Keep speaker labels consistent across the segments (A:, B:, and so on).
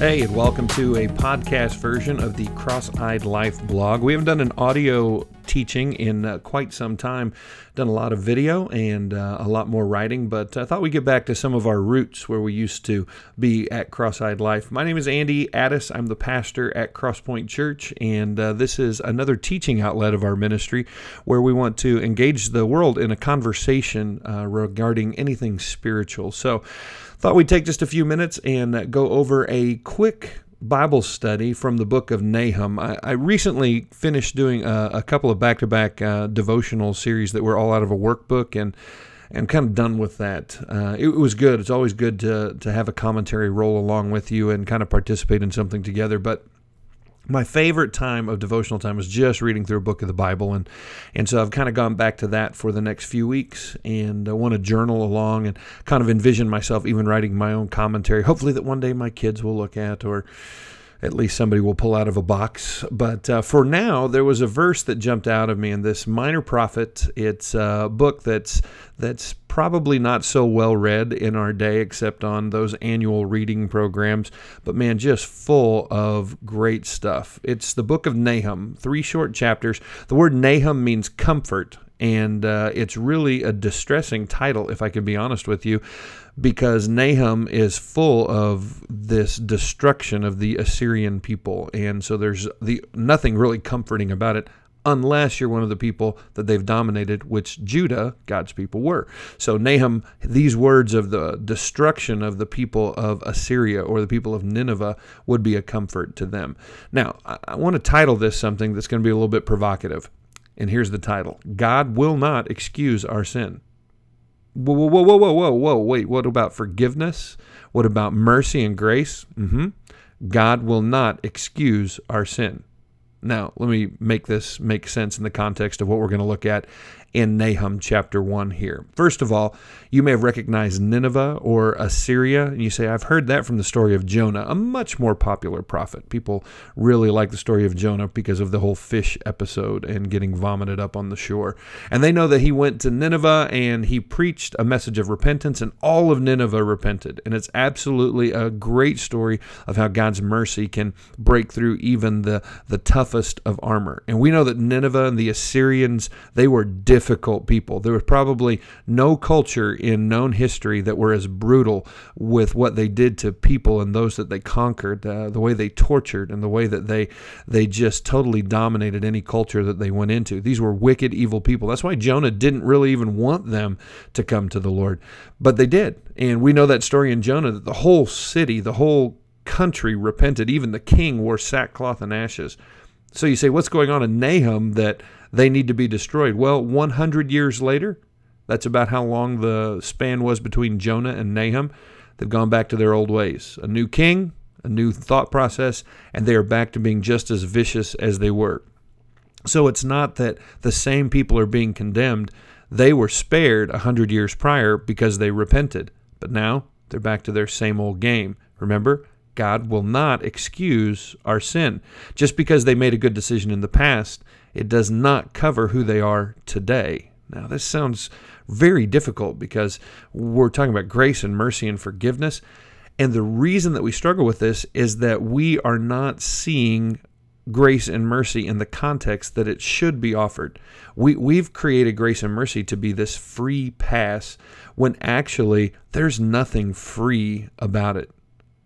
A: Hey, and welcome to a podcast version of the Cross Eyed Life blog. We haven't done an audio teaching in uh, quite some time, done a lot of video and uh, a lot more writing, but I thought we'd get back to some of our roots where we used to be at Cross Eyed Life. My name is Andy Addis. I'm the pastor at Crosspoint Church, and uh, this is another teaching outlet of our ministry where we want to engage the world in a conversation uh, regarding anything spiritual. So, Thought we'd take just a few minutes and go over a quick Bible study from the book of Nahum. I, I recently finished doing a, a couple of back to back devotional series that were all out of a workbook and and kind of done with that. Uh, it, it, was good. It's always good to to have a commentary roll along with you and kind of participate in something together. But my favorite time of devotional time was just reading through a book of the Bible, and and so I've kind of gone back to that for the next few weeks, and I want to journal along and kind of envision myself even writing my own commentary. Hopefully, that one day my kids will look at or at least somebody will pull out of a box. But uh, for now, there was a verse that jumped out of me in this Minor Prophet. It's a book that's that's probably not so well read in our day, except on those annual reading programs. But man, just full of great stuff. It's the book of Nahum, three short chapters. The word Nahum means comfort, and uh, it's really a distressing title, if I can be honest with you because Nahum is full of this destruction of the Assyrian people, and so there's the nothing really comforting about it unless you're one of the people that they've dominated, which Judah, God's people, were. So Nahum, these words of the destruction of the people of Assyria or the people of Nineveh would be a comfort to them. Now, I want to title this something that's going to be a little bit provocative. And here's the title God will not excuse our sin. Whoa, whoa, whoa, whoa, whoa, whoa, wait. What about forgiveness? What about mercy and grace? Mm-hmm. God will not excuse our sin. Now, let me make this make sense in the context of what we're going to look at in Nahum chapter 1 here. First of all, you may have recognized Nineveh or Assyria, and you say, I've heard that from the story of Jonah, a much more popular prophet. People really like the story of Jonah because of the whole fish episode and getting vomited up on the shore. And they know that he went to Nineveh and he preached a message of repentance, and all of Nineveh repented. And it's absolutely a great story of how God's mercy can break through even the, the toughest of armor. And we know that Nineveh and the Assyrians, they were different difficult people. There was probably no culture in known history that were as brutal with what they did to people and those that they conquered, uh, the way they tortured, and the way that they they just totally dominated any culture that they went into. These were wicked, evil people. That's why Jonah didn't really even want them to come to the Lord, but they did. And we know that story in Jonah that the whole city, the whole country repented. Even the king wore sackcloth and ashes. So you say, what's going on in Nahum that they need to be destroyed. Well, 100 years later, that's about how long the span was between Jonah and Nahum. They've gone back to their old ways. A new king, a new thought process, and they are back to being just as vicious as they were. So it's not that the same people are being condemned. They were spared a hundred years prior because they repented. But now they're back to their same old game. Remember, God will not excuse our sin. Just because they made a good decision in the past it does not cover who they are today. Now, this sounds very difficult because we're talking about grace and mercy and forgiveness. And the reason that we struggle with this is that we are not seeing grace and mercy in the context that it should be offered. We, we've created grace and mercy to be this free pass when actually there's nothing free about it.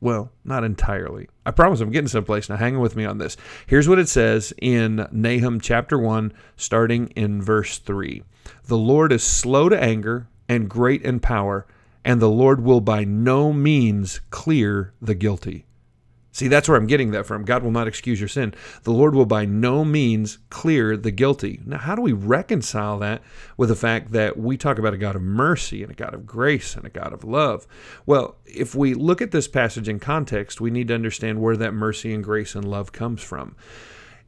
A: Well, not entirely. I promise I'm getting someplace. Now, hang with me on this. Here's what it says in Nahum chapter 1, starting in verse 3 The Lord is slow to anger and great in power, and the Lord will by no means clear the guilty. See, that's where I'm getting that from. God will not excuse your sin. The Lord will by no means clear the guilty. Now, how do we reconcile that with the fact that we talk about a God of mercy and a God of grace and a God of love? Well, if we look at this passage in context, we need to understand where that mercy and grace and love comes from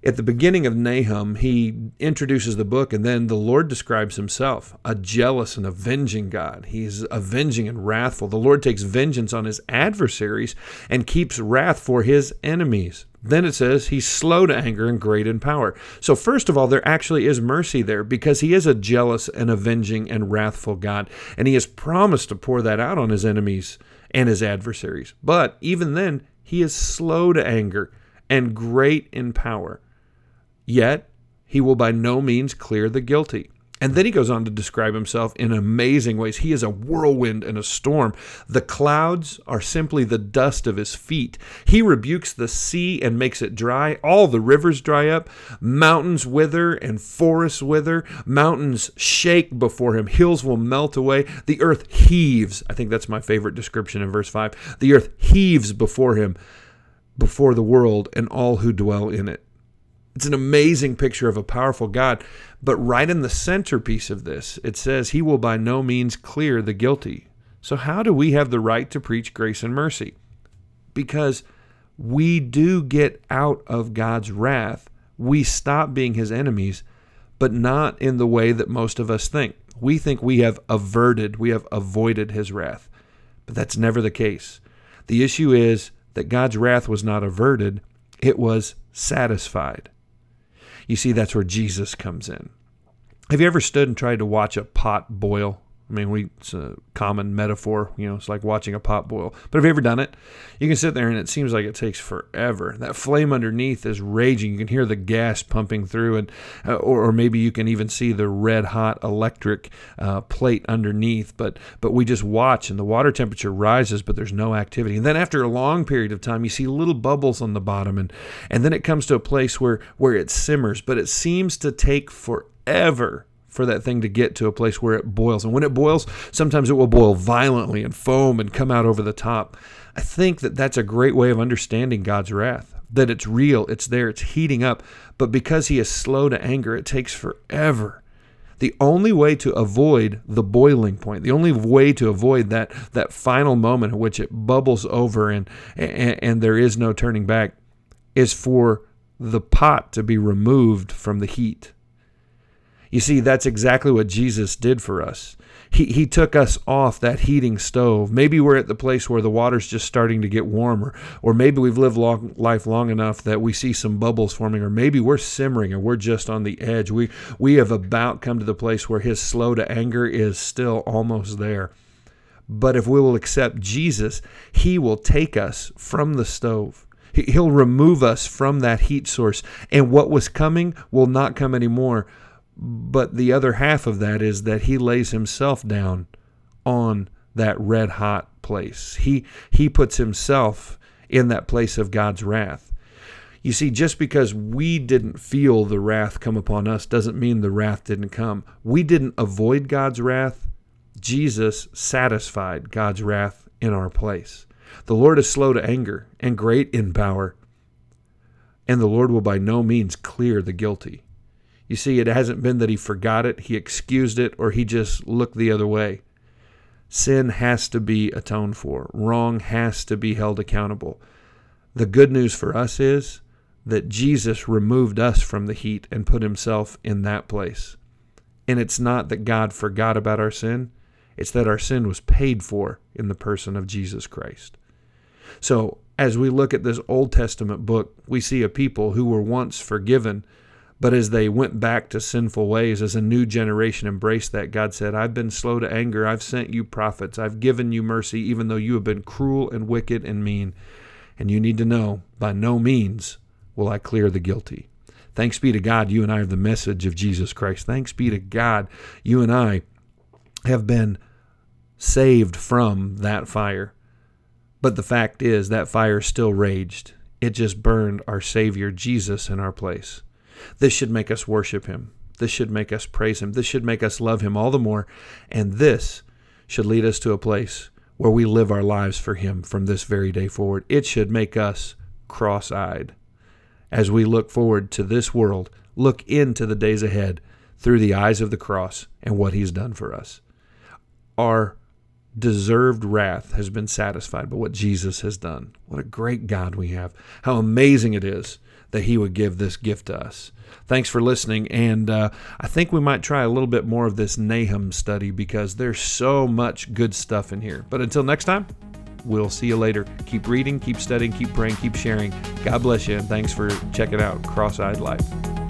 A: at the beginning of Nahum, he introduces the book, and then the Lord describes himself a jealous and avenging God. He's avenging and wrathful. The Lord takes vengeance on his adversaries and keeps wrath for his enemies. Then it says he's slow to anger and great in power. So, first of all, there actually is mercy there because he is a jealous and avenging and wrathful God, and he has promised to pour that out on his enemies and his adversaries. But even then, He is slow to anger and great in power. Yet, he will by no means clear the guilty. And then he goes on to describe himself in amazing ways. He is a whirlwind and a storm. The clouds are simply the dust of his feet. He rebukes the sea and makes it dry. All the rivers dry up. Mountains wither and forests wither. Mountains shake before him. Hills will melt away. The earth heaves. I think that's my favorite description in verse 5. The earth heaves before him, before the world and all who dwell in it. It's an amazing picture of a powerful God. But right in the centerpiece of this, it says, He will by no means clear the guilty. So, how do we have the right to preach grace and mercy? Because we do get out of God's wrath. We stop being His enemies, but not in the way that most of us think. We think we have averted, we have avoided His wrath. But that's never the case. The issue is that God's wrath was not averted, it was satisfied. You see, that's where Jesus comes in. Have you ever stood and tried to watch a pot boil? I mean, we it's a common metaphor, you know, it's like watching a pot boil. But have you ever done it? You can sit there and it seems like it takes forever. That flame underneath is raging. You can hear the gas pumping through, and uh, or, or, maybe you can even see the red hot electric uh, plate underneath. But but we just watch, and the water temperature rises, but there's no activity. And then after a long period of time, you see little bubbles on the bottom, and and then it comes to a place where where it simmers, but it seems to take forever for that thing to get to a place where it boils. And when it boils, sometimes it will boil violently and foam and come out over the top. I think that that's a great way of understanding God's wrath. That it's real, it's there, it's heating up. But because He is slow to anger, it takes forever. The only way to avoid the boiling point, the only way to avoid that, that final moment in which it bubbles over and, and, and there is no turning back, is for the pot to be removed from the heat. You see, that's exactly what Jesus did for us. He, he took us off that heating stove. Maybe we're at the place where the water's just starting to get warmer, or maybe we've lived long, life long enough that we see some bubbles forming, or maybe we're simmering and we're just on the edge. We, we have about come to the place where his slow to anger is still almost there. But if we will accept Jesus, he will take us from the stove. He'll remove us from that heat source, and what was coming will not come anymore but the other half of that is that he lays himself down on that red hot place. He he puts himself in that place of God's wrath. You see, just because we didn't feel the wrath come upon us doesn't mean the wrath didn't come. We didn't avoid God's wrath. Jesus satisfied God's wrath in our place. The Lord is slow to anger and great in power, and the Lord will by no means clear the guilty. You see, it hasn't been that he forgot it, he excused it, or he just looked the other way. Sin has to be atoned for, wrong has to be held accountable. The good news for us is that Jesus removed us from the heat and put himself in that place. And it's not that God forgot about our sin, it's that our sin was paid for in the person of Jesus Christ. So, as we look at this Old Testament book, we see a people who were once forgiven but as they went back to sinful ways, as a new generation embraced that, God said, I've been slow to anger. I've sent you prophets. I've given you mercy, even though you have been cruel and wicked and mean. And you need to know, by no means will I clear the guilty. Thanks be to God, you and I have the message of Jesus Christ. Thanks be to God, you and I have been saved from that fire. But the fact is, that fire still raged. It just burned our Savior Jesus in our place. This should make us worship Him. This should make us praise Him. This should make us love Him all the more. And this should lead us to a place where we live our lives for Him from this very day forward. It should make us cross eyed as we look forward to this world, look into the days ahead through the eyes of the cross and what He's done for us. Our deserved wrath has been satisfied by what Jesus has done. What a great God we have. How amazing it is that He would give this gift to us. Thanks for listening. And uh, I think we might try a little bit more of this Nahum study because there's so much good stuff in here. But until next time, we'll see you later. Keep reading, keep studying, keep praying, keep sharing. God bless you, and thanks for checking out Cross Eyed Life.